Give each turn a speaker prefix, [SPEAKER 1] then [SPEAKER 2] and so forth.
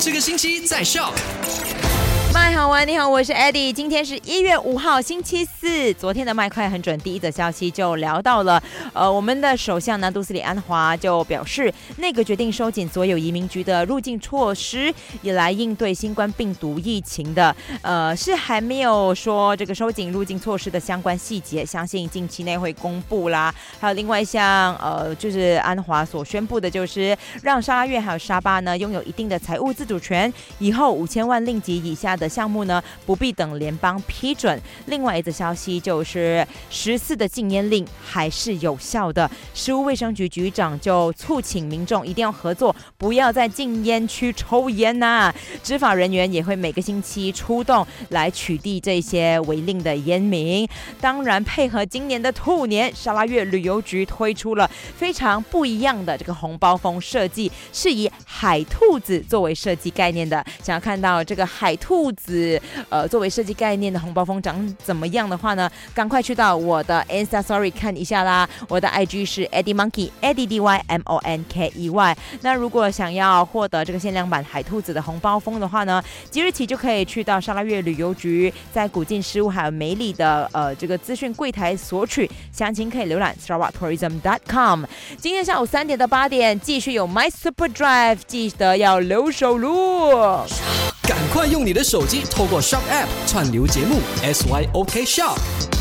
[SPEAKER 1] 这个星期在笑。
[SPEAKER 2] 好，你好，我是 Eddie。今天是一月五号，星期四。昨天的麦快很准，第一则消息就聊到了，呃，我们的首相呢，杜斯里安华就表示，内阁决定收紧所有移民局的入境措施，以来应对新冠病毒疫情的。呃，是还没有说这个收紧入境措施的相关细节，相信近期内会公布啦。还有另外一项，呃，就是安华所宣布的，就是让沙拉越还有沙巴呢拥有一定的财务自主权，以后五千万令吉以下的项目呢，不必等联邦批准。另外一则消息就是十四的禁烟令还是有效的。食物卫生局局长就促请民众一定要合作，不要在禁烟区抽烟呐。执法人员也会每个星期出动来取缔这些违令的烟民。当然，配合今年的兔年，沙拉越旅游局推出了非常不一样的这个红包风设计，是以海兔子作为设计概念的。想要看到这个海兔。子呃，作为设计概念的红包风长怎么样的话呢？赶快去到我的 Insta Story 看一下啦！我的 IG 是 eddie monkey eddie ymonkey。那如果想要获得这个限量版海兔子的红包风的话呢，即日起就可以去到沙拉越旅游局，在古晋事务还有美里的呃这个资讯柜台索取。详情可以浏览 SarawakTourism.com。今天下午三点到八点，继续有 My Super Drive，记得要留守路。
[SPEAKER 1] 快用你的手机透过 Shop App 串流节目 SYOK Shop。